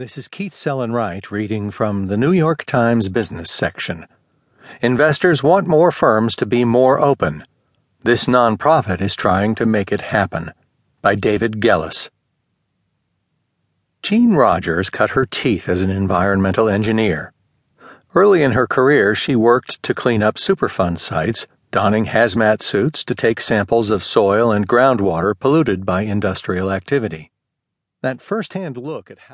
This is Keith Sellon-Wright reading from the New York Times business section. Investors want more firms to be more open. This nonprofit is trying to make it happen. By David Gelles. Jean Rogers cut her teeth as an environmental engineer. Early in her career, she worked to clean up Superfund sites, donning hazmat suits to take samples of soil and groundwater polluted by industrial activity. That firsthand look at how